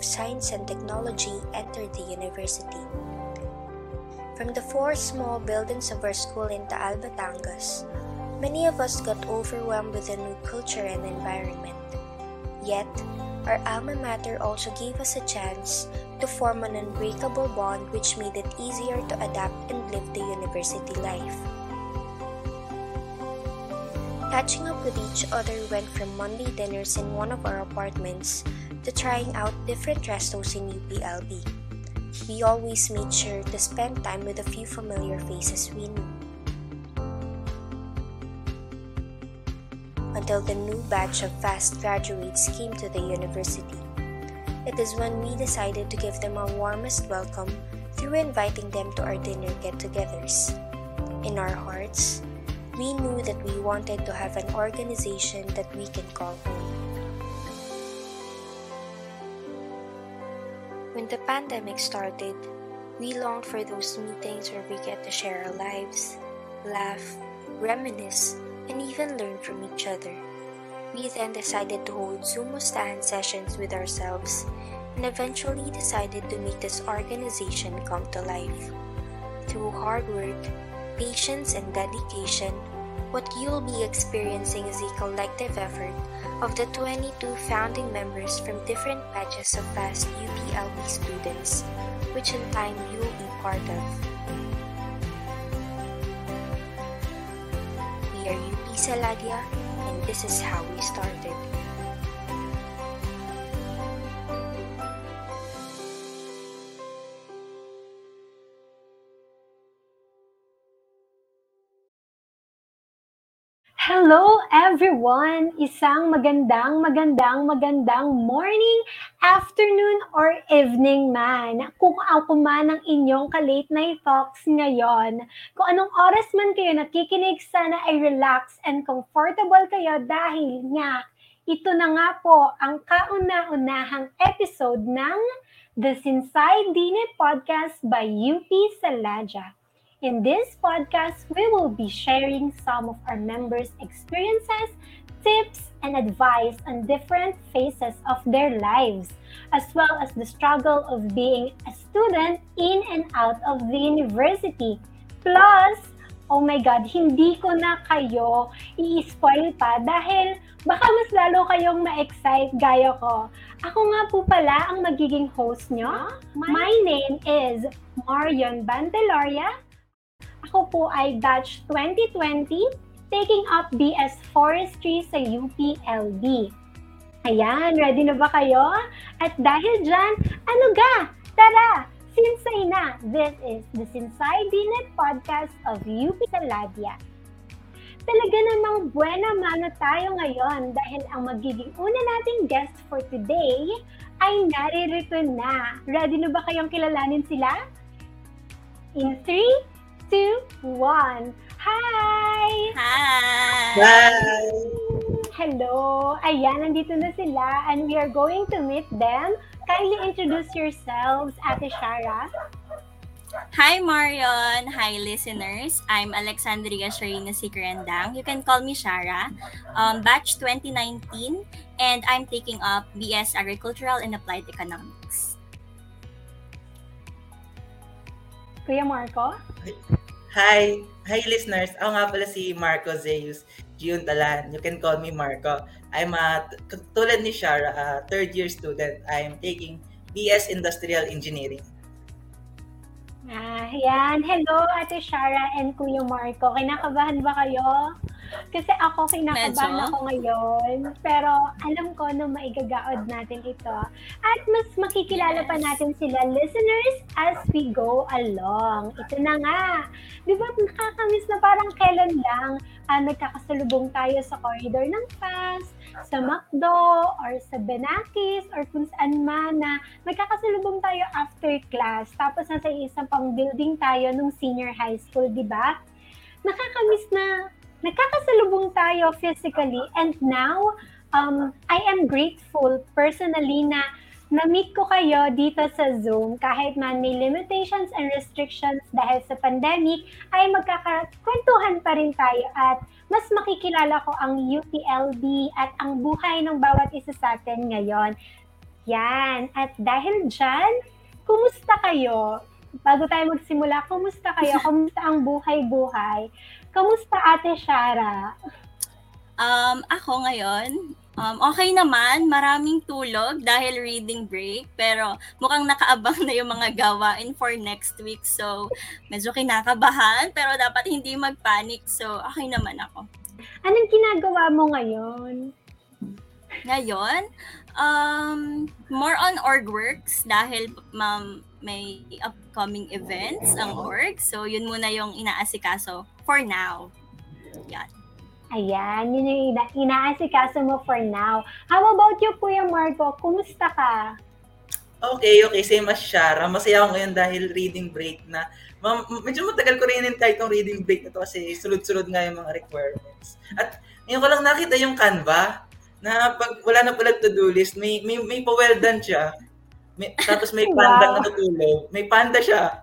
of Science and Technology, entered the university. From the four small buildings of our school in Taal, Batangas, many of us got overwhelmed with the new culture and environment. Yet, our alma mater also gave us a chance to form an unbreakable bond which made it easier to adapt and live the university life. Catching up with each other went from Monday dinners in one of our apartments to trying out different restos in UPLB. We always made sure to spend time with a few familiar faces we knew. Until the new batch of fast graduates came to the university. It is when we decided to give them our warmest welcome through inviting them to our dinner get togethers. In our hearts, we knew that we wanted to have an organization that we can call home. When the pandemic started, we longed for those meetings where we get to share our lives, laugh, reminisce, and even learn from each other. We then decided to hold Zumustahan sessions with ourselves and eventually decided to make this organization come to life. Through hard work, patience, and dedication, what you'll be experiencing is a collective effort of the 22 founding members from different batches of past UPLB students, which in time you'll be part of. We are UP Saladia, and this is how we started. Everyone! Isang magandang, magandang, magandang morning, afternoon, or evening man. Kung ako man ang inyong ka-late night talks ngayon, kung anong oras man kayo nakikinig, sana ay relax and comfortable kayo dahil nga, ito na nga po ang kauna-unahang episode ng The Sinsay Dine Podcast by UP Salaja. In this podcast, we will be sharing some of our members' experiences, tips, and advice on different phases of their lives, as well as the struggle of being a student in and out of the university. Plus, oh my God, hindi ko na kayo i-spoil pa dahil baka mas lalo kayong ma-excite gaya ko. Ako nga po pala ang magiging host nyo. My name is Marion Bandeloria. Ako po ay batch 2020, taking up BS Forestry sa UPLB. Ayan, ready na ba kayo? At dahil dyan, ano ga? Tara, sinsay na! This is the Sinsay Dinet Podcast of UP Saladia. Talaga namang buena mano tayo ngayon dahil ang magiging una nating guest for today ay naririto na. Ready na ba kayong kilalanin sila? In 3, two, one. Hi! Hi! Bye! Hello! Ayan, nandito na sila and we are going to meet them. Kindly introduce yourselves, Ate Shara. Hi Marion! Hi listeners! I'm Alexandria Sharina Sikrandang. You can call me Shara. Um, batch 2019 and I'm taking up BS Agricultural and Applied Economics. Kuya Marco? Hi! Hi listeners! Ako nga pala si Marco Zeus Gion Talan. You can call me Marco. I'm a, tulad ni Shara, a third year student. I'm taking BS Industrial Engineering. Ah, yan. Hello, Ate Shara and Kuya Marco. Kinakabahan ba kayo? Kasi ako, kinakabahan Medyo. ako ngayon. Pero alam ko na maigagaod natin ito. At mas makikilala pa natin sila, listeners, as we go along. Ito na nga. Di ba nakakamiss na parang kailan lang ah, nagkakasalubong tayo sa corridor ng FAST, sa McDo, or sa Benakis, or kung saan man na magkakasalubong tayo after class. Tapos nasa isang pang building tayo nung senior high school, di ba? Nakakamiss na nagkakasalubong tayo physically and now um, I am grateful personally na na-meet ko kayo dito sa Zoom kahit man may limitations and restrictions dahil sa pandemic ay magkakakwentuhan pa rin tayo at mas makikilala ko ang UPLB at ang buhay ng bawat isa sa atin ngayon. Yan. At dahil dyan, kumusta kayo? Bago tayo magsimula, kumusta kayo? Kumusta ang buhay-buhay? Kumusta Ate Shara? Um, ako ngayon, um, okay naman, maraming tulog dahil reading break, pero mukhang nakaabang na yung mga gawain for next week. So, medyo kinakabahan, pero dapat hindi mag-panic. So, okay naman ako. Anong ginagawa mo ngayon? Ngayon, um, more on org works dahil ma'am, may upcoming events ang org. So, yun muna yung inaasikaso for now. Yan. Ayan, yun yung ina- inaasikaso mo for now. How about you, Kuya Marco? Kumusta ka? Okay, okay. Same as Shara. Masaya ako ngayon dahil reading break na. Ma- medyo matagal ko rin kahit itong reading break na to kasi sunod-sunod nga yung mga requirements. At ngayon ko lang nakita yung Canva na pag wala na pala to-do list, may, may, may pa-well done siya. May, tapos may panda Wow. na natutulog. May panda siya.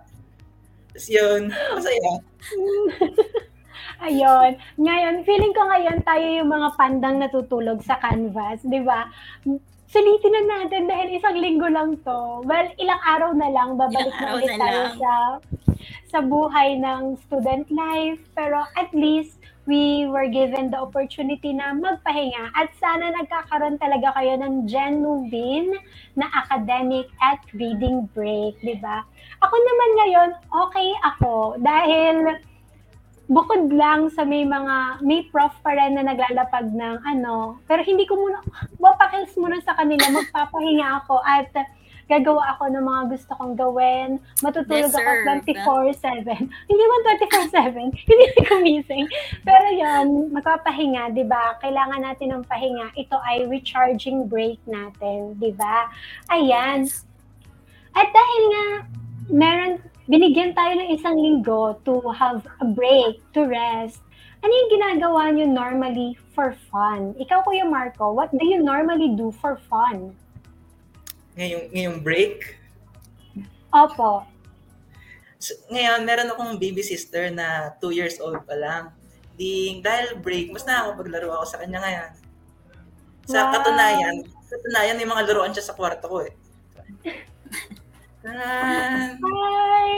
Tapos yun, masaya. Ayun. Ngayon, feeling ko ngayon tayo yung mga pandang natutulog sa canvas, di ba? Sulitin na natin dahil isang linggo lang to. Well, ilang araw na lang, babalik na ulit tayo lang. sa sa buhay ng student life. Pero at least, we were given the opportunity na magpahinga. At sana nagkakaroon talaga kayo ng genuine na academic at reading break, di ba? Ako naman ngayon, okay ako. Dahil bukod lang sa may mga, may prof pa rin na naglalapag ng ano, pero hindi ko muna, mapakils muna sa kanila, magpapahinga ako at gagawa ako ng mga gusto kong gawin. Matutulog ako Deserve. 24-7. Hindi man 24-7, hindi na kumising. Pero yan, magpapahinga, di ba? Kailangan natin ng pahinga. Ito ay recharging break natin, di ba? Ayan. At dahil nga, meron, binigyan tayo ng isang linggo to have a break, to rest. Ano yung ginagawa nyo normally for fun? Ikaw, Kuya Marco, what do you normally do for fun? Ngayong, ngayong break, Opo. So, ngayon, meron akong baby sister na 2 years old pa lang. Di, dahil break, mas nakakapaglaro ako sa kanya ngayon. Sa Wow. katunayan, katunayan may mga laruan siya sa kwarto ko eh. Taran! Hi!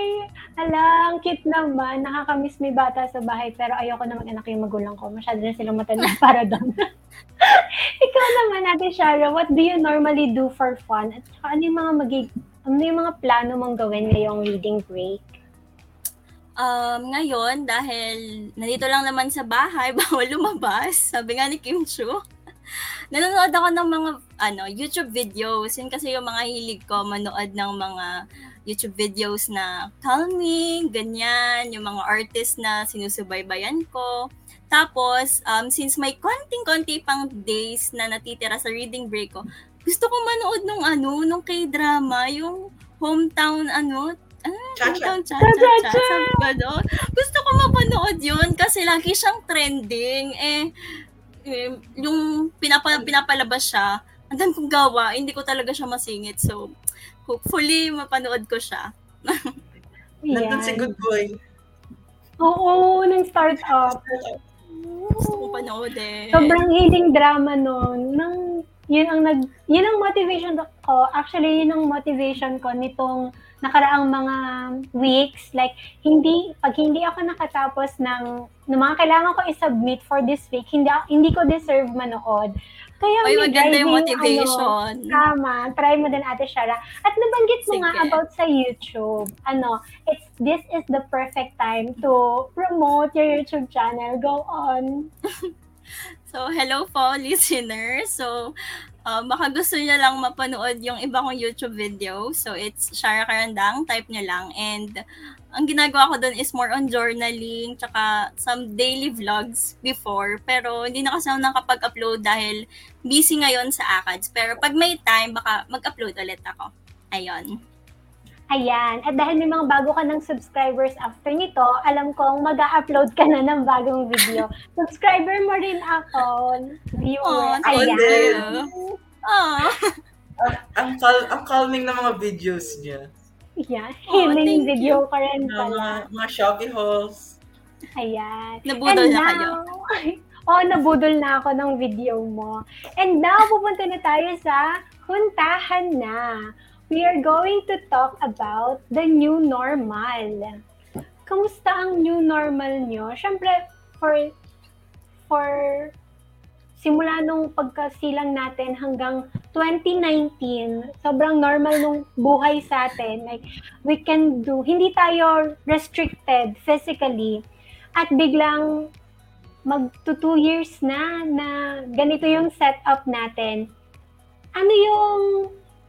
Alang, cute naman. Nakakamiss may bata sa bahay, pero ayoko naman anak yung magulang ko. Masyado na silang matanda para doon. Ikaw naman, Ate Shara, what do you normally do for fun? At saka ano yung mga magig ano yung mga plano mong gawin ngayong reading break? Um, ngayon, dahil nandito lang naman sa bahay, bawal lumabas, sabi nga ni Kim Chu, nanonood ako ng mga ano, YouTube videos. Yun kasi yung mga hilig ko, manood ng mga YouTube videos na calming, ganyan, yung mga artist na sinusubaybayan ko. Tapos, um, since may konting-konti pang days na natitira sa reading break ko, gusto ko manood nung ano, nung K-drama, yung hometown ano, ano, Cha-cha. hometown cha cha cha. Gusto ko mapanood yun kasi lagi siyang trending. Eh, yung pinapa, pinapalabas siya, ang dami kong gawa, hindi ko talaga siya masingit. So, hopefully, mapanood ko siya. Nandun si. Good Boy. Oo, nang start up. Gusto ko panoodin. Sobrang hiling drama nun. Nang, yun ang nag, yun ang motivation ko. Actually, yun ang motivation ko nitong nakaraang mga weeks. Like, hindi, pag hindi ako nakatapos ng, ng mga kailangan ko i-submit for this week, hindi, hindi ko deserve manood. Kaya Ay, may maganda yung driving, motivation. Ano, tama. Try mo din, Ate Shara. At nabanggit mo nga Sige. about sa YouTube. Ano, it's this is the perfect time to promote your YouTube channel. Go on. So, hello po, listeners. So, uh, baka gusto niya lang mapanood yung iba kong YouTube video. So, it's Shara Karandang, type niyo lang. And, ang ginagawa ko doon is more on journaling, tsaka some daily vlogs before. Pero, hindi na kasi ako nakapag-upload dahil busy ngayon sa ACADS. Pero, pag may time, baka mag-upload ulit ako. Ayun. Ayan. At dahil may mga bago ka ng subscribers after nito, alam kong mag upload ka na ng bagong video. Subscriber mo rin ako, viewer. Thank Ayan. you. Oh, Ang, ang, cal- ang calming ng mga videos niya. Ayan. Aw, Healing video ka rin pala. mga, mga Shopee hauls. Ayan. nabudol And na now- kayo. Oo, nabudol na ako ng video mo. And now, pupunta na tayo sa huntahan na. We are going to talk about the new normal. Kamusta ang new normal nyo? Siyempre, for, for simula nung pagkasilang natin hanggang 2019, sobrang normal nung buhay sa atin. Like, we can do, hindi tayo restricted physically. At biglang mag to two years na na ganito yung setup natin. Ano yung,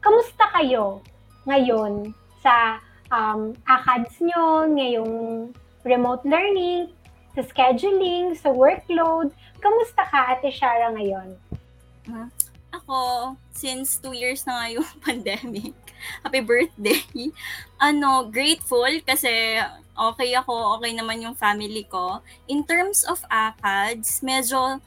kamusta kayo ngayon sa um, ACADS nyo, ngayong remote learning, sa scheduling, sa workload? Kamusta ka, Ate Shara, ngayon? Ako, since two years na nga yung pandemic, happy birthday. Ano, grateful kasi okay ako, okay naman yung family ko. In terms of ACADS, medyo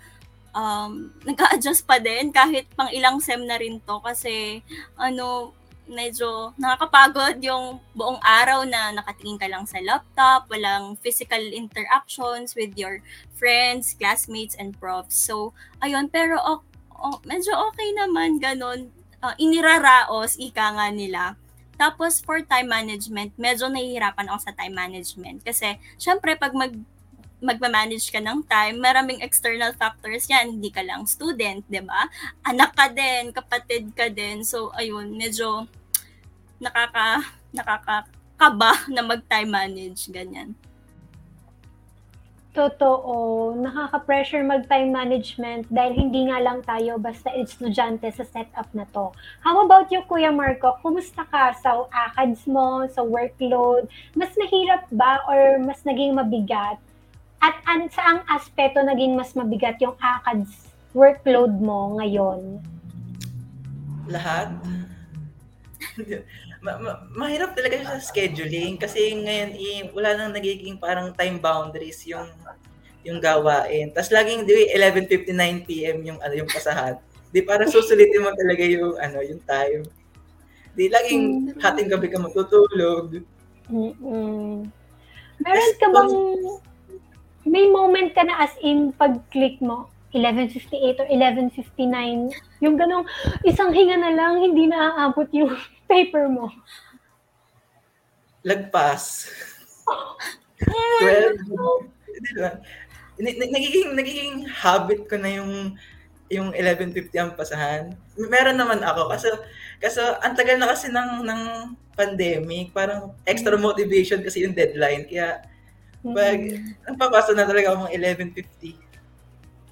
um, nag-a-adjust pa din kahit pang ilang sem na rin to kasi ano, medyo nakakapagod yung buong araw na nakatingin ka lang sa laptop, walang physical interactions with your friends, classmates, and profs. So, ayun, pero o- o- medyo okay naman, ganun. Uh, iniraraos, ika nga nila. Tapos, for time management, medyo nahihirapan ako sa time management. Kasi, syempre, pag mag magma-manage ka ng time, maraming external factors yan. Hindi ka lang student, di ba? Anak ka din, kapatid ka din. So, ayun, medyo nakaka, nakakakaba na mag-time manage, ganyan. Totoo, nakaka-pressure mag-time management dahil hindi nga lang tayo basta estudyante sa setup na to. How about you, Kuya Marco? Kumusta ka sa ACADS mo, sa workload? Mas nahirap ba or mas naging mabigat? At an saang aspeto naging mas mabigat yung ACADS workload mo ngayon? Lahat. ma- ma- mahirap talaga siya sa scheduling kasi ngayon eh, wala nang nagiging parang time boundaries yung yung gawain. Tapos laging di 11:59 PM yung ano yung pasahan. Di para susulitin mo talaga yung ano yung time. Di laging Mm. hating gabi ka matutulog. Mm-mm. Meron ka bang may moment ka na as in pag-click mo 11.58 or 11.59 yung ganong isang hinga na lang hindi na aabot yung paper mo. Lagpas. 12. Di ba? N- n- nagiging nagiging habit ko na yung yung 11:50 ang pasahan. Meron naman ako kasi kasi ang tagal na kasi ng ng pandemic, parang extra motivation kasi yung deadline. Kaya pag napapasa na talaga ako ng 11:50.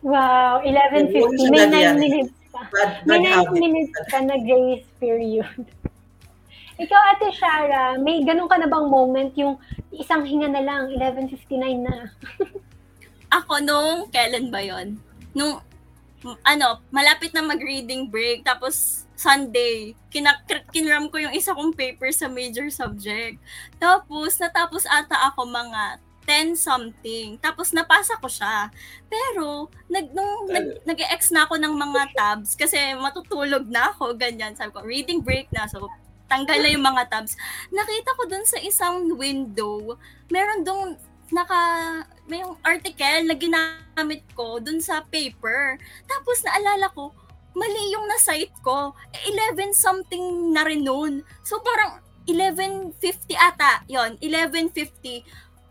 Wow, Huwag 11.50. siya May lagi 9 yan. minutes pa. Bad, May bad 9 habit. minutes ka na grace period. Ikaw, Ate Shara, may ganun ka na bang moment yung isang hinga na lang, 11.59 na? Ako nung, kailan ba yon Nung, ano, malapit na mag-reading break, tapos Sunday, kinak kinram ko yung isa kong paper sa major subject. Tapos, natapos ata ako mga 10 something. Tapos napasa ko siya. Pero nag nung nag, nag-ex na ako ng mga tabs kasi matutulog na ako ganyan. Sabi ko, reading break na. So tanggal na yung mga tabs. Nakita ko dun sa isang window, meron dong naka may yung article na ginamit ko dun sa paper. Tapos naalala ko, mali yung na-cite ko. Eh, 11 something na rin noon. So parang 11.50 ata, yon 11.50,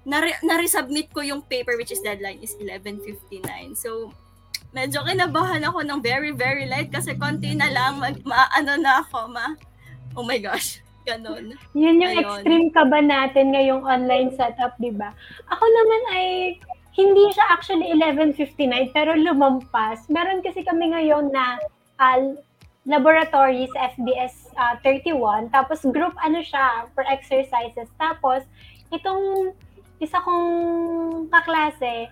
na- na-resubmit ko yung paper which is deadline is 11.59. So, medyo kinabahan ako ng very, very light kasi konti na lang, mag, ma-ano na ako, ma, oh my gosh, ganon. Yun yung Ayun. extreme kaba natin ngayong online setup, di ba? Ako naman ay hindi siya actually 11.59 pero lumampas. Meron kasi kami ngayon na uh, laboratory sa FBS uh, 31. Tapos group ano siya for exercises. Tapos itong isa kong kaklase,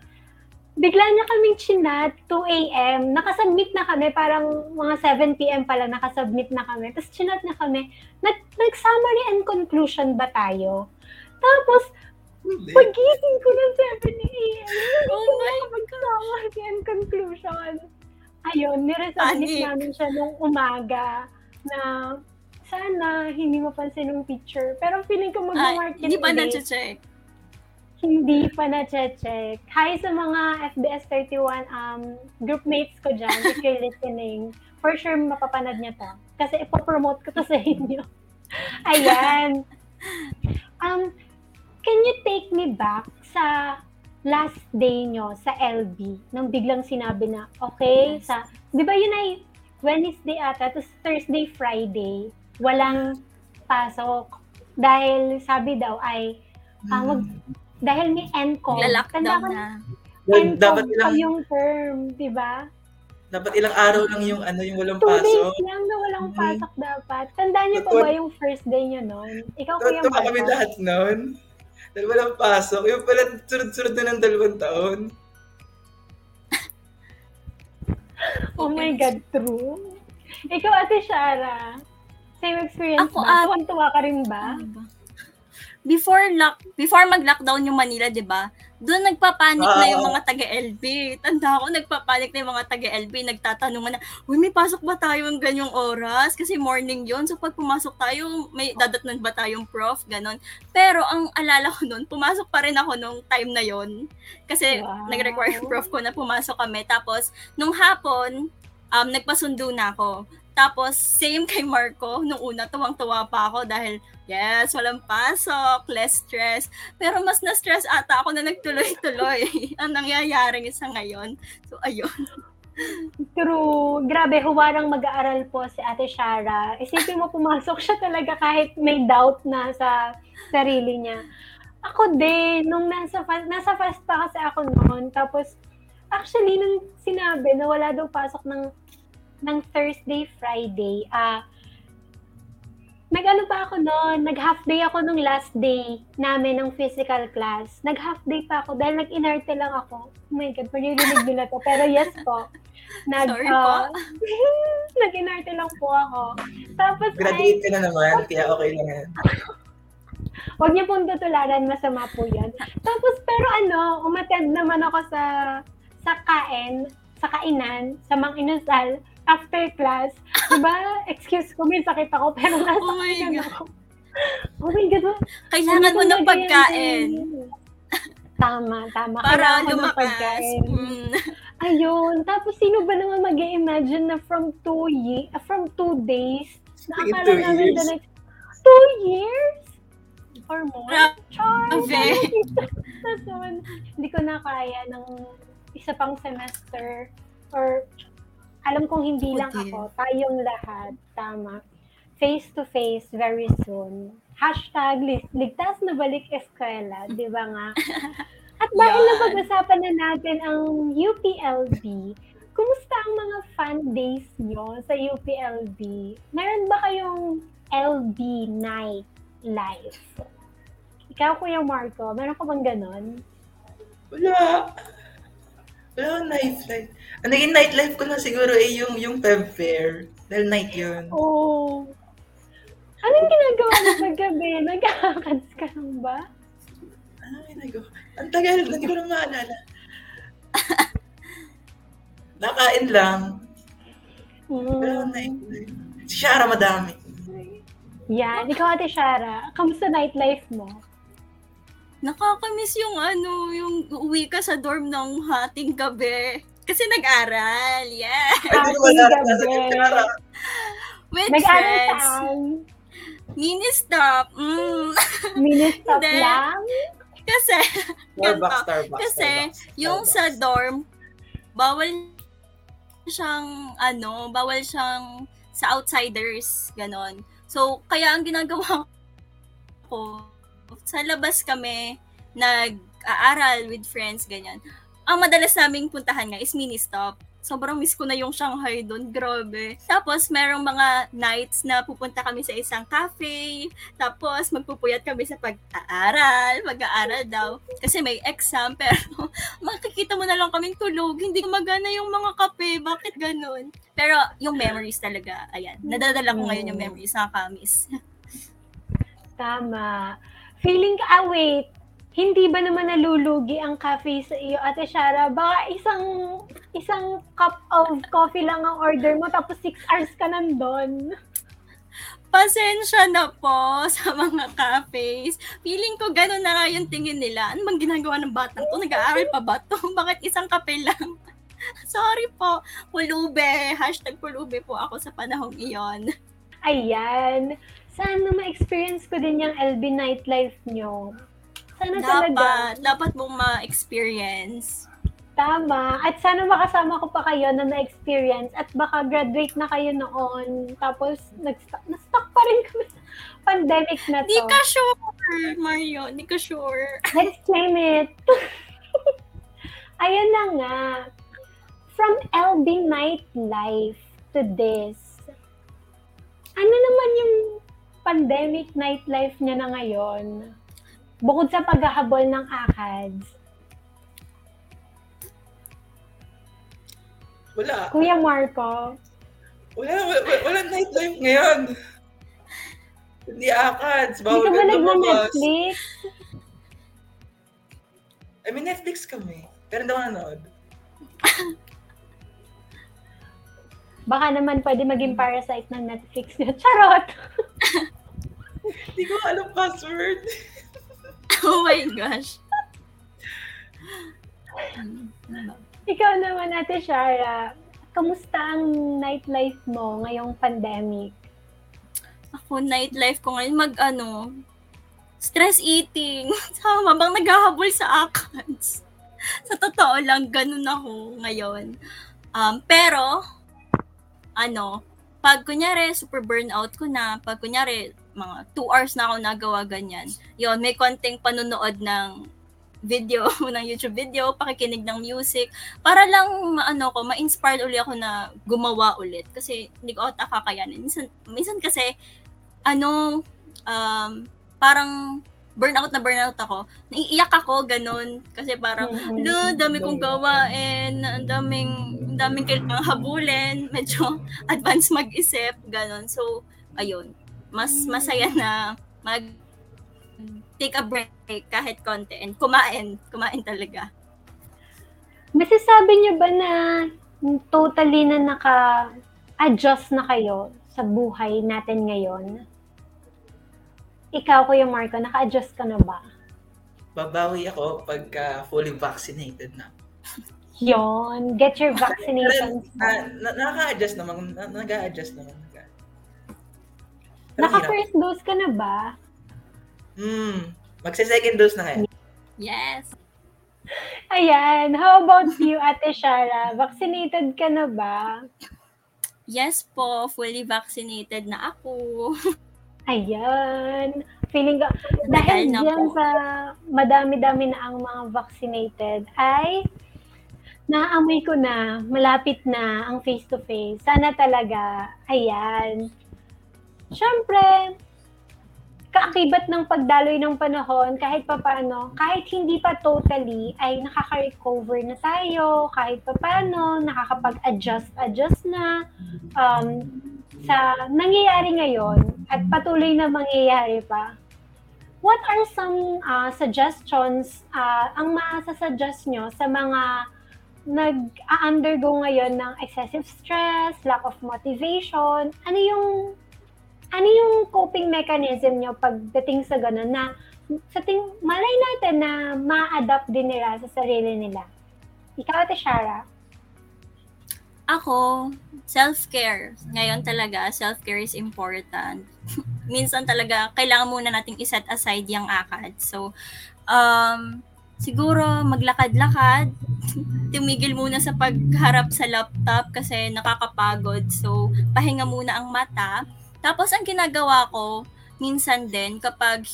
bigla niya kaming chinat, 2 a.m. Nakasubmit na kami, parang mga 7 p.m. pala nakasubmit na kami. Tapos chinat na kami, nag, nag-summary and conclusion ba tayo? Tapos, pagising ko ng 7 a.m. Oh my Mag-summary and conclusion. Ayun, niresubmit Panic. namin siya nung umaga na sana hindi mapansin ng teacher. Pero feeling ko Ah, mag-market hindi pa na-check. Hindi pa na-check. Hi sa mga FBS 31 um, groupmates ko dyan, if you're listening. For sure, mapapanood niyo to. Kasi ipopromote ko to sa inyo. Ayan. Um, can you take me back sa last day nyo sa LB nang biglang sinabi na, okay, Yes. sa, di ba yun ay Wednesday ata, tapos Thursday, Friday, walang pasok. Dahil sabi daw ay, ah, mag, dahil may Tanda ko na. NCOM dapat pa ilang yung term, di ba? dapat ilang araw lang yung ano yung walang Two days pasok. lang na walang Mhm. pasok dapat. Tandaan niyo pa ba yung first day niyo noon? Ikaw, Kuya Totoo kami Marco. lahat noon. Dahil walang pasok. Yung pala, sunod-sunod na ng dalawang taon. Oh my God, true. Ikaw, Ate Shara, same experience Ako, ba? ah, Tuwan-tuwa ka rin ba? Ano ba? Before lock before mag-lockdown yung Manila, 'di ba? Doon nagpapanik na yung Ah. mga taga-LB. Tanda ko nagpapanik na yung mga taga-LB, nagtatanungan na, "Uy, may pasok ba tayo ng ganyang oras?" Kasi morning 'yon. So pag pumasok tayo, may dadatnan ba tayong prof, ganon. Pero ang alala ko noon, pumasok pa rin ako nung time na 'yon. Kasi Wow. nag-require prof ko na pumasok kami. Tapos nung hapon, um, nagpasundo na ako. Tapos, same kay Marco, nung una, tuwang-tuwa pa ako dahil, yes, walang pasok, less stress. Pero mas na-stress ata ako na nagtuloy-tuloy ang nangyayari sa ngayon. So, ayun. True. Grabe, huwarang mag-aaral po si Ate Shara. Isipin mo, pumasok siya talaga kahit may doubt na sa sarili niya. Ako din, nung nasa nasa fast pa kasi ako noon. Tapos, actually, nung sinabi na wala daw pasok ng ng Thursday, Friday, ah, nag-ano pa ako noon, nag-half day ako nung last day namin ng physical class. Nag-half day pa ako dahil nag-inarte lang ako. Oh my God, maririnig nila to. Pero yes po. Nag, Sorry ah, po. nag-inarte lang po ako. Tapos ay, Graduate ka na naman, kaya okay lang yan. Huwag niyo pong tutularan, masama po yan. Tapos, pero ano, umattend naman ako sa sa kain, sa kainan, sa Mang Inasal, after class. Diba, excuse ko, may sakit ako, pero nasa Oh my God. ako. Oh my God. Kailangan mo ng pagkain Jen? Tama, tama. para lumakas. Mm. Ayun. Tapos, sino ba naman mag imagine na from two ye ah, from two days, na Sige, akala two namin the next, two years? Or more? Char! Grabe. Tapos naman, hindi ko na kaya ng isa pang semester or alam kong hindi lang ako, tayong lahat, tama. Face to face very soon. Hashtag lig- ligtas na balik eskwela, di ba nga? At dahil Yan. napag-usapan na natin ang UPLB, kumusta ang mga fun days nyo sa UPLB? Meron ba kayong LB night life? Ikaw, Kuya Marco, meron ka bang ganon? Wala. Akong nightlife. Ang naging nightlife ko na siguro ay yung, yung Feb Fair. Dahil night yun. Oh. Anong ginagawa mo paggabi? Nagkakakats ka lang ba? Ay, nago. Ang tagal, hindi ko na maalala. Nakain lang. Mm. nightlife. Si Shara madami. Yan. Ikaw, Ate Shara, kamusta nightlife mo? Nakakamiss yung ano, yung uwi ka sa dorm ng hating gabi. Kasi nag-aral. Yeah. Nasa gabi. With Nag-aral friends. saan? Mini stop. Mm. Mini stop Hindi. lang? Kasi, Starbucks, ganito. Starbucks. Kasi, Starbucks, yung sa Starbucks. dorm, bawal siyang, ano, bawal siyang sa outsiders, ganon. So, kaya ang ginagawa ko, sa labas kami, nag-aaral with friends, ganyan. Ang madalas naming puntahan nga is mini stop. Sobrang miss ko na yung Shanghai doon, grabe. Tapos, merong mga nights na pupunta kami sa isang cafe, tapos magpupuyat kami sa pag-aaral, mag-aaral daw. Kasi may exam, pero makikita mo na lang kaming tulog. Hindi gumagana yung mga kape. Bakit ganun? Pero yung memories talaga, ayan. Nadadala ko ngayon yung memories na kamis. Tama. Feeling ka, ah wait, hindi ba naman nalulugi ang cafe sa iyo, Ate Shara? Baka isang isang cup of coffee lang ang order mo, tapos six hours ka nandun. Pasensya na po sa mga cafes. Feeling ko gano'n na nga yung tingin nila. Ano bang ginagawa ng batang to? Nag-aaral pa ba to? Bakit isang kape lang? Sorry po. Pulube. Hashtag pulube po ako sa panahong iyon. Ayan. Sana ma-experience ko din yung LB nightlife nyo. Sana talaga. Dapat, dapat mong ma-experience. Tama. At sana makasama ko pa kayo na na-experience at baka graduate na kayo noon. Tapos, nag-stuck, na-stuck pa rin kami sa pandemic na to. Di ka sure, Mario. Di ka sure. Let's claim it. Ayan na nga. From LB nightlife to this, ano naman yung pandemic nightlife niya na ngayon? Bukod sa paghahabol ng ACADS. Wala. Kuya Marco, Wala, wala, wala, nightlife ngayon. Hindi akads. di Bawal ka ba ka lumabas. nagna-Netflix? I mean, Netflix kami. Pero hindi ako nanood. Baka naman pwede maging parasite ng Netflix niya. Charot! Hindi ko alam password. Oh my gosh. Ikaw naman, Ate Shara, kamusta ang nightlife mo ngayong pandemic? Ako, nightlife ko ngayon, mag ano, stress eating. Sama bang naghahabol sa ACADS. sa totoo lang, ganun ako ngayon. Um, pero, ano, pag kunyari, super burnout ko na, pag kunyari, mga 2 hours na ako nagawa ganyan, yon may konting panunood ng video, ng YouTube video, pakikinig ng music, para lang, ano ko, ma-inspired uli ako na gumawa ulit. Kasi, hindi ko ata kakayanin. Minsan, minsan kasi, ano, um, parang burnout na burnout ako. Naiiyak ako, ganun. Kasi parang, lo, dami kong gawain, ang daming, ang daming kailangang habulin, medyo advance mag-isip, ganun. So, ayun. Mas masaya na mag take a break kahit konti and kumain, kumain talaga. Masasabi niyo ba na totally na naka-adjust na kayo sa buhay natin ngayon? Ikaw, Kuya Marco, naka-adjust ka na ba? Babawi ako pagka fully vaccinated na. Yon, get your Pero vaccinations. na, na, naka-adjust naman. Na, nag-a-adjust naman. Nag- Pero Naka hirap. first dose ka na ba? Hmm. Magsa-second dose na kaya. Yes. Ayan, how about you, Ate Shara? Vaccinated ka na ba? Yes po, fully vaccinated na ako. Ayan. Feeling ko, dahil na dyan po. sa madami-dami na ang mga vaccinated, ay naamoy ko na, malapit na ang face-to-face. Sana talaga, ayan. Siyempre, kaakibat ng pagdaloy ng panahon, kahit papaano, kahit hindi pa totally, ay nakaka-recover na tayo, kahit papaano, nakakapag-adjust-adjust na um, sa nangyayari ngayon at patuloy na mangyayari pa. What are some uh, suggestions, uh, ang masasuggest nyo sa mga nag-undergo ngayon ng excessive stress, lack of motivation? Ano yung ano yung coping mechanism nyo pagdating sa ganun na sa ting malay natin na ma-adapt din nila sa sarili nila? Ikaw, Ate Shara? Ako, self-care. Ngayon talaga, self-care is important. Minsan talaga, kailangan muna nating iset aside yung akad. So, um, siguro maglakad-lakad, tumigil muna sa pagharap sa laptop kasi nakakapagod. So, pahinga muna ang mata. Tapos, ang ginagawa ko, minsan din, kapag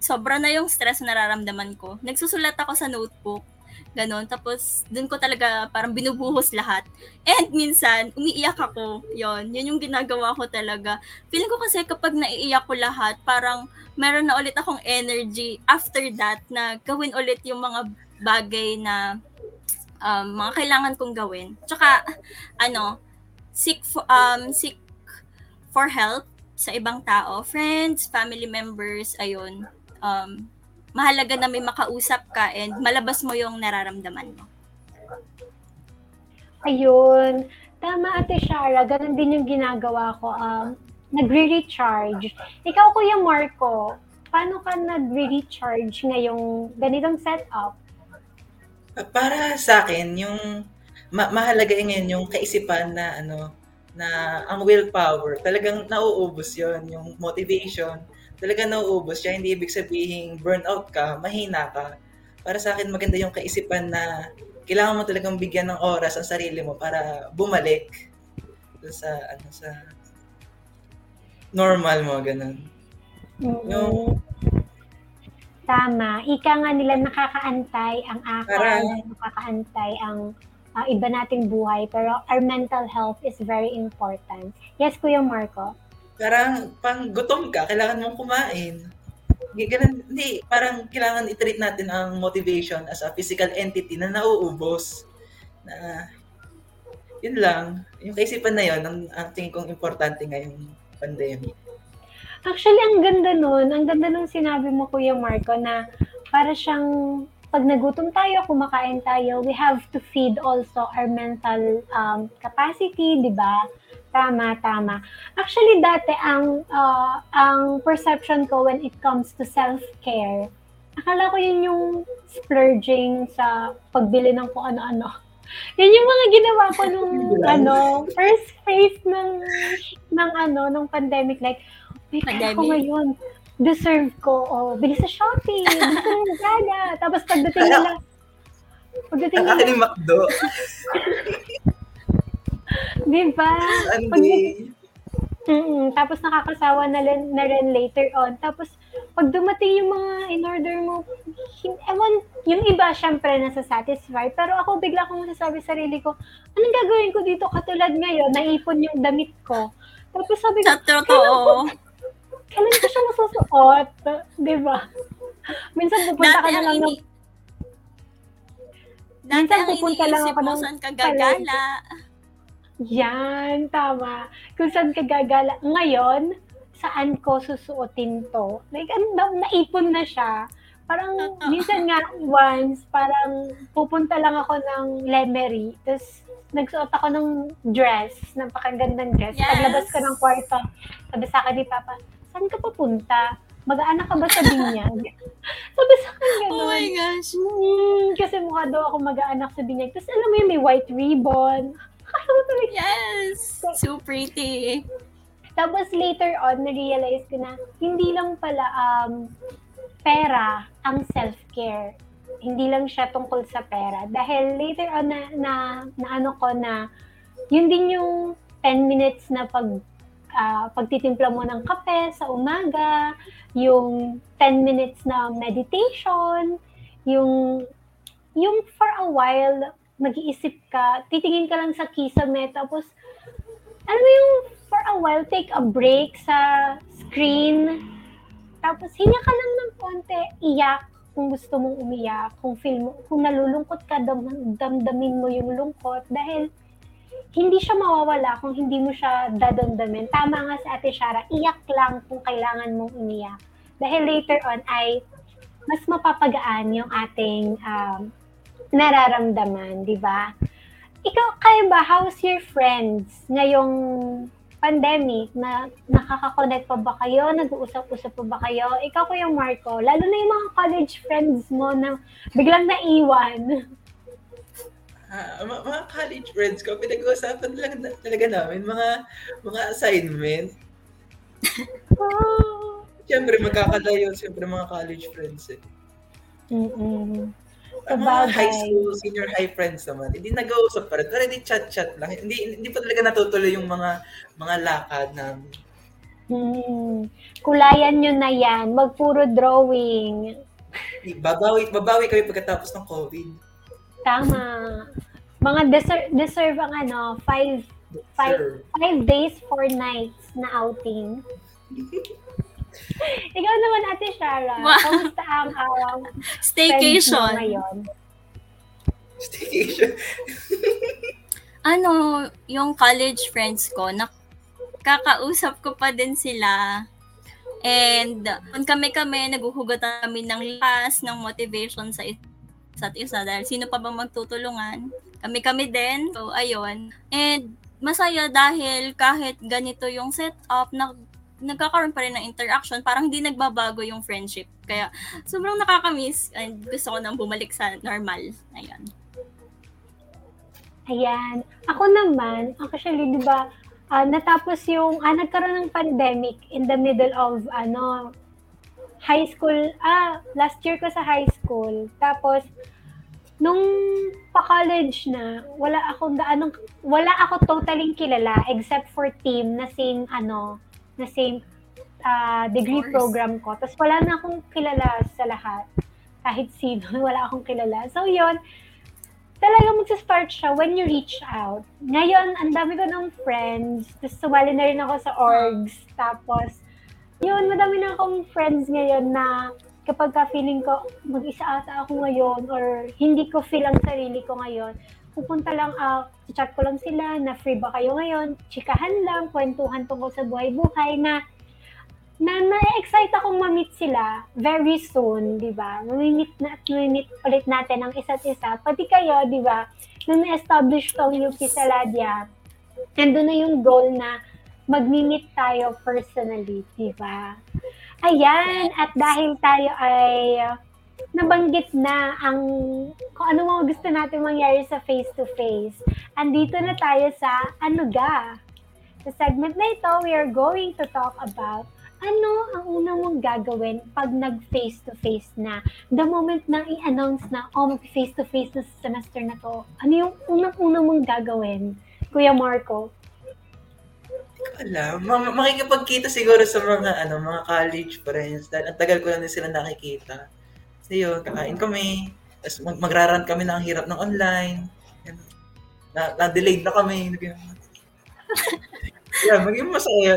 sobra na yung stress na nararamdaman ko, nagsusulat ako sa notebook Ganon. Tapos, dun ko talaga parang binubuhos lahat. And minsan, umiiyak ako. Yon Yun yung ginagawa ko talaga. Feeling ko kasi kapag naiiyak ko lahat, parang meron na ulit akong energy after that na gawin ulit yung mga bagay na um, mga kailangan kong gawin. Tsaka, ano, seek for, um, seek for help sa ibang tao, friends, family members, ayun. Um, mahalaga na may makausap ka and malabas mo yung nararamdaman mo. Ayun. Tama, Ate Shara. Ganun din yung ginagawa ko. Um, nagre-recharge. Ikaw, Kuya Marco, paano ka nagre-recharge ngayong ganitong setup? Para sa akin, yung ma- mahalaga ngayon yung kaisipan na ano na ang willpower talagang nauubos yon yung motivation talaga nauubos siya. Hindi ibig sabihin burnout ka, mahina ka. Para sa akin, maganda yung kaisipan na kailangan mo talagang bigyan ng oras ang sarili mo para bumalik sa ano sa normal mo ganun. Mm-hmm. Yung Tama. Ika nga nila nakakaantay ang akal, para, nakakaantay ang uh, iba nating buhay, pero our mental health is very important. Yes, Kuya Marco? parang pang gutom ka, kailangan mong kumain. Ganun, hindi, parang kailangan i-treat natin ang motivation as a physical entity na nauubos. Na, yun lang. Yung kaisipan na yun, ang, ang tingin kong importante ngayong pandemic. Actually, ang ganda nun. Ang ganda nung sinabi mo, Kuya Marco, na para siyang pag nagutom tayo, kumakain tayo, we have to feed also our mental um, capacity, di ba? Tama, tama. Actually, dati ang uh, ang perception ko when it comes to self-care, akala ko yun yung splurging sa pagbili ng kung ano-ano. Yan yung mga ginawa ko nung ano, first phase ng ng ano, ng pandemic like, may kaya ko ngayon. Deserve ko. Oh, bili sa Shopee. Bili sa Lazada. Tapos pagdating nila, pagdating nila, Ang aking McDo. Di ba? Sunday. Mm, tapos nakakasawa na rin, na rin later on. Tapos, pag dumating yung mga in-order mo, ewan, yung iba syempre nasa satisfy. Pero ako bigla kong masasabi sa sarili ko, anong gagawin ko dito katulad ngayon, naipon yung damit ko. Tapos sabi ko, Sa totoo. Kailan ko siya masusuot? Di ba? Minsan pupunta ka na lang ng... Minsan pupunta lang ako ng... Saan ka gagala? Yan, tama. Kung saan ka gagala. Ngayon, saan ko susuotin to? Like, ano, naipon na siya. Parang, minsan nga, once, parang pupunta lang ako ng Lemery, tapos nagsuot ako ng dress, napakagandang dress. Yes. Paglabas ko ng kwarto, sabi sa akin ni Papa, saan ka papunta? Mag-aanak ka ba sa binyag? sabi sa akin gano'n. Oh my gosh. Mm, kasi mukha daw ako mag-aanak sa binyag. Tapos alam mo yun, may white ribbon. yes! So pretty. Tapos later on, na-realize ko na hindi lang pala um, pera ang self-care. Hindi lang siya tungkol sa pera. Dahil later on na, na, na ano ko na, yun din yung 10 minutes na pag uh, pagtitimpla mo ng kape sa umaga, yung 10 minutes na meditation, yung yung for a while mag-iisip ka, titingin ka lang sa kisame, tapos, alam mo yung for a while, take a break sa screen, tapos hinga ka lang ng konti, iyak kung gusto mong umiyak, kung feel mo, kung nalulungkot ka, dam, damdamin mo yung lungkot, dahil hindi siya mawawala kung hindi mo siya dadamdamin. Tama nga sa Ate Shara, iyak lang kung kailangan mong umiyak. Dahil later on ay mas mapapagaan yung ating um, nararamdaman, di ba? Ikaw, kaya ba, how's your friends ngayong pandemic na nakaka-connect pa ba kayo? Nag-uusap-usap pa ba kayo? Ikaw, Kuya Marco, lalo na yung mga college friends mo na biglang naiwan. Ah, mga, mga college friends ko, pinag-uusapan lang na, talaga namin mga mga assignment. Oh. Siyempre, magkakalayo. Siyempre, mga college friends eh. Mm-mm. Ang mga Sabagay. high school, senior high friends naman, hindi nag-uusap pa rin. Pero hindi chat-chat lang. Hindi, hindi pa talaga natutuloy yung mga mga lakad namin. Hmm. Kulayan nyo na yan. Magpuro drawing. Babawi, babawi kami pagkatapos ng COVID. Tama. Mga deserve, deserve ang ano, five, five, Sir. five days, four nights na outing. Ikaw naman, Ate Shara. Wow. Kamusta ang um, Staycation. ngayon? Staycation. Ano, yung college friends ko, nakakausap ko pa din sila. And kung kami-kami, naguhugot kami ng lakas, ng motivation sa isa't isa dahil sino pa bang magtutulungan? Kami-kami din. So, ayun. And masaya dahil kahit ganito yung setup, na, nagkakaroon pa rin ng interaction, parang hindi nagbabago yung friendship. Kaya sobrang nakakamiss and gusto ko nang bumalik sa normal. Ayun. Ayan. Ako naman, actually, di ba, ah, natapos yung, ah, nagkaroon ng pandemic in the middle of, ano, high school, ah, last year ko sa high school. Tapos, nung pa-college na, wala akong daanong, wala ako totaling kilala except for team na same, ano, na same ah, degree program ko. Tapos wala na akong kilala sa lahat. Kahit sino, wala akong kilala. So, yun, talaga magsa-start siya when you reach out. Ngayon, ang dami ko ng friends. Tapos sumali na rin ako sa orgs. Tapos, yun, madami na akong friends ngayon na kapag ka feeling ko, mag-isa ata ako ngayon or hindi ko feel ang sarili ko ngayon, pupunta lang, ah, chat ko lang sila na free ba kayo ngayon, chikahan lang, kwentuhan tungkol sa buhay-buhay na na na-excite akong ma-meet sila very soon, di ba? Mamimit na at mamimit ulit natin ang isa't isa. Pati kayo, di ba? Nung na-establish tong UP Saladia, nandun na yung goal na mag-meet tayo personally, di ba? Ayan, at dahil tayo ay nabanggit na ang kung ano mga gusto natin mangyari sa face-to-face, andito na tayo sa Ano Ga? Sa segment na ito, we are going to talk about ano ang una mong gagawin pag nag face-to-face na? The moment na i-announce na, oh, mag-face-to-face na sa semester na to, ano yung unang-una mong gagawin? Kuya Marco? Alam, ma- makikipagkita siguro sa mga ano, mga college friends dahil ang tagal ko na din sila nakikita. So yun, kakain kami, tapos mag magraran kami ng hirap ng online. Na, na-delayed na kami. Yan, maging masaya.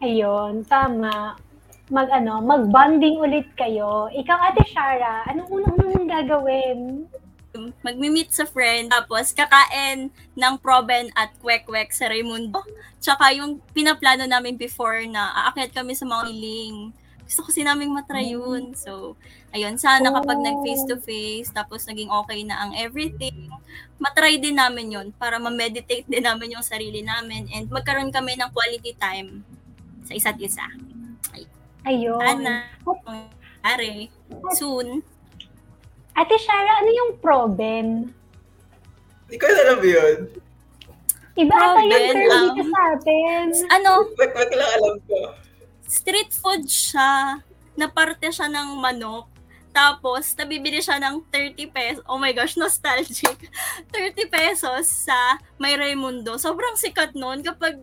Ayun, tama. Mag ano, mag-bonding ulit kayo. Ikaw, Ate Shara, anong unang-una mong gagawin? Magmi-meet sa friend, tapos kakain ng proben at kwek-kwek sa Raimundo. Tsaka yung pinaplano namin before na aakyat kami sa mga hiling. Gusto kasi namin matry yun. So, ayun, sana kapag Oh. nag-face-to-face, tapos naging okay na ang everything, matry din namin yun para ma-meditate din namin yung sarili namin and magkaroon kami ng quality time sa isa't isa. Ayun. Sana, mangyari soon. Ate Shara, ano yung proben? Hindi ko alam yun. Iba ata yung term um, dito sa atin. Ano, Wag, wag lang alam ko. street food siya, na parte siya ng manok, tapos nabibili siya ng 30 pesos, oh my gosh, nostalgic, 30 pesos sa May Raimundo. Sobrang sikat nun. Kapag,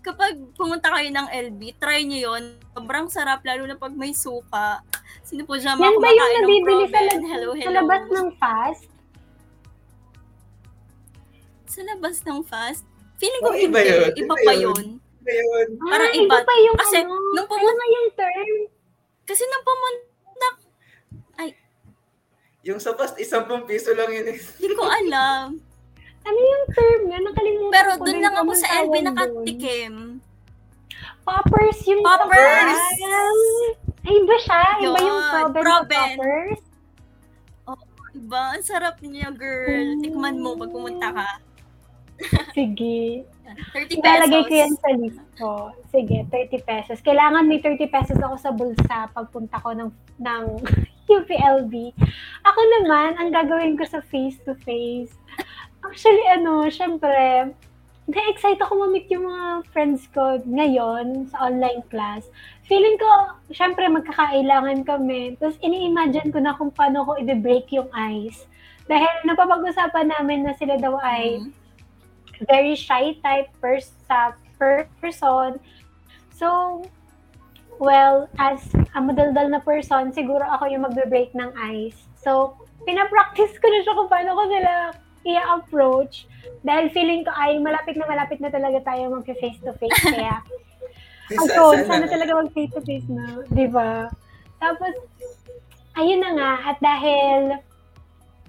kapag pumunta kayo ng LB, try nyo yun. Sobrang sarap, lalo na pag may suka. Sino po dyan Yan ba yung nabibili sa, lab- Hello, sa hello. labas ng fast? Sa labas ng fast? Feeling ko Oh, hindi. iba yun. Iba Iba pa yun. yun. Ayun. Parang ah, iba. iba pa yung Kasi ano. nung ano pumunta, nga yung term? kasi nung pumunta, Yung sa past, isang piso lang yun. hindi ko alam. Ano yung term nga? Nakalimutan Pero ko doon rin lang ako kung sa LB nakatikim. doon. Poppers yung Poppers! Ay, iba siya? Iba yung Yun, proben. poppers? Diba? Ang sarap niya, girl. Mm. Tikman mo pag pumunta ka. Sige. 30 pesos. Ilalagay ko yan sa list ko. Sige, 30 pesos. Kailangan may 30 pesos ako sa bulsa pagpunta ko ng, ng UPLB. Ako naman, ang gagawin ko sa face-to-face, actually, ano, syempre, na-excite ako ma-meet yung mga friends ko ngayon sa online class. Feeling ko, syempre, magkakailangan kami. Tapos, ini-imagine ko na kung paano ko i-break yung ice. Dahil napapag-usapan namin na sila daw ay Mhm. very shy type pers sa per person. So, well, as a madaldal na person, siguro ako yung magbe-break ng ice. So, pinapractice ko na siya kung paano ko sila i-approach. Dahil feeling ko ay malapit na malapit na talaga tayo mag-face to face. Kaya, ayun, sana talaga mag-face to face na. Di ba? Tapos, ayun na nga. At dahil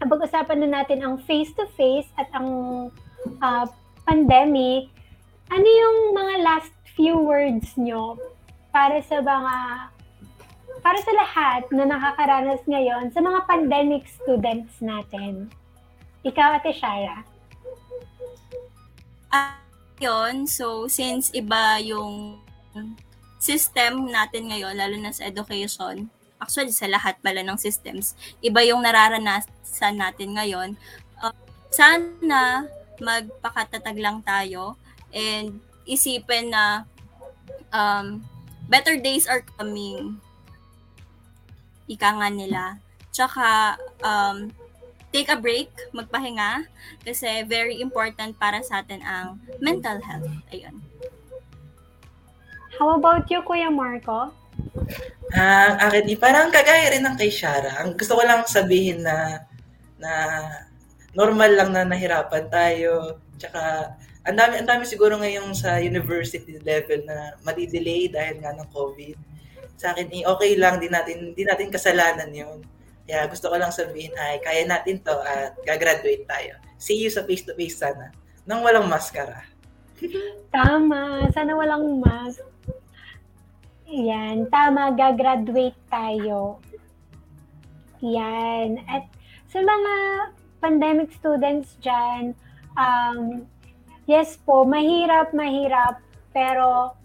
napag-usapan na natin ang face-to-face at ang ah, pandemic, ano yung mga last few words nyo para sa mga para sa lahat na nakakaranas ngayon sa mga pandemic students natin? Ikaw, Ate Shara. Ah, yun, so since iba yung system natin ngayon, lalo na sa education, actually sa lahat pala ng systems, iba yung nararanasan natin ngayon. Uh, sana magpakatatag lang tayo and isipin na um, better days are coming. Ika nga nila. Tsaka, um, take a break, magpahinga, kasi very important para sa atin ang mental health. Ayun. How about you, Kuya Marco? Ang akin, eh, parang kagaya rin ng kay Shara. Ang gusto ko lang sabihin na na normal lang na nahirapan tayo. Tsaka ang dami ang dami siguro ngayong sa university level na madidelay dahil nga ng COVID. Sa akin, eh, okay lang, di natin di natin kasalanan 'yon. Kaya gusto ko lang sabihin ay kaya natin 'to at gagraduate tayo. See you sa face to face sana. Nang walang maskara. Tama. Sana walang mask. Yan. Tama. Gagraduate tayo. Yan. At sa mga pandemic students dyan, um, yes po, mahirap, mahirap, pero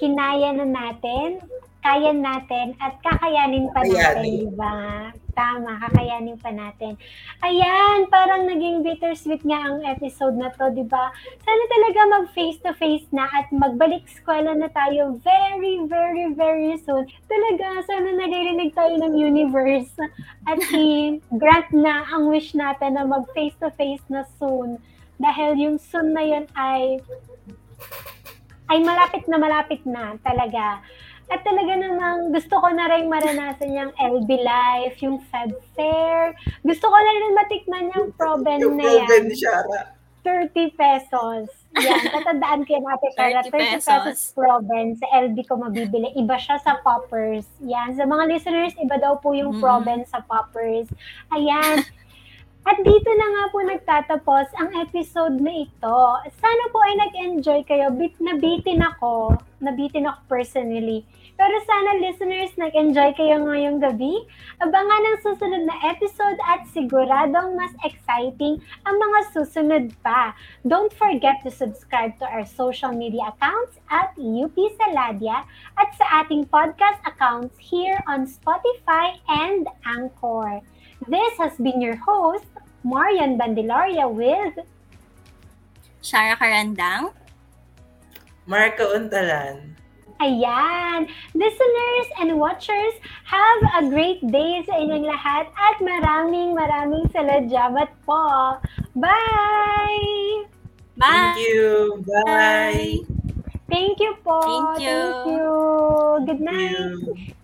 kinaya na natin, kaya natin, at kakayanin pa natin, di ba? Tama, kakayanin pa natin. Ayan, parang naging bittersweet nga ang episode na to, di ba? Sana talaga mag face-to-face na at magbalik eskwela na tayo very, very, very soon. Talaga, sana naririnig tayo ng universe at i-grant na ang wish natin na mag face-to-face na soon. Dahil yung soon na yun ay ay malapit na malapit na talaga. At talaga namang gusto ko na rin maranasan yung LB life, yung Feb Fair. Gusto ko na rin matikman yung Proben Yung na yan. ni Shara. 30 pesos. Yan, tatandaan ko yung ate Carla. 30 30 pesos, pesos. Proben sa LB ko mabibili. Iba siya sa Poppers. Yan, sa mga listeners, iba daw po yung Mm. Proben sa Poppers. Ayan. At dito na nga po nagtatapos ang episode na ito. Sana po ay nag-enjoy kayo. Bit nabitin ako. Nabitin ako personally. Pero sana listeners, nag-enjoy kayo ngayong gabi. Abangan ang susunod na episode at siguradong mas exciting ang mga susunod pa. Don't forget to subscribe to our social media accounts at UP Saladia at sa ating podcast accounts here on Spotify and Anchor. This has been your host, Marian Bandilaria with Shara Karandang. Marco Untalan. Ayan! Listeners and watchers, have a great day sa inyong lahat at maraming maraming salamat po. Bye! Bye! Thank you. Bye. Thank you po. Thank you. Thank you. Good Thank night. you.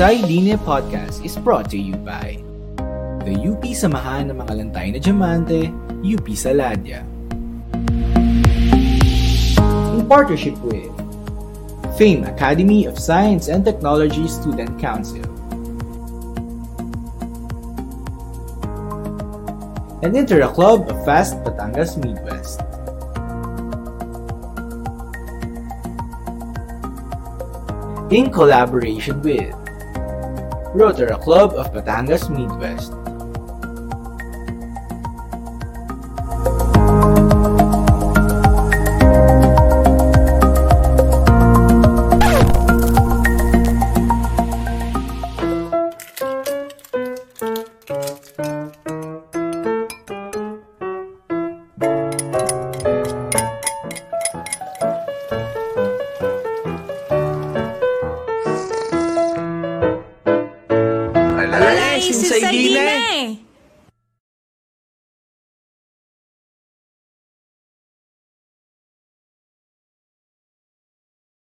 Linya Podcast is brought to you by The UP Samahan ng mga Lantay na Diamante, UP Saladia. In partnership with Fame Academy of Science and Technology Student Council and Intera Club of Fast Batangas Midwest. In collaboration with Rotary Club of Batangas Midwest.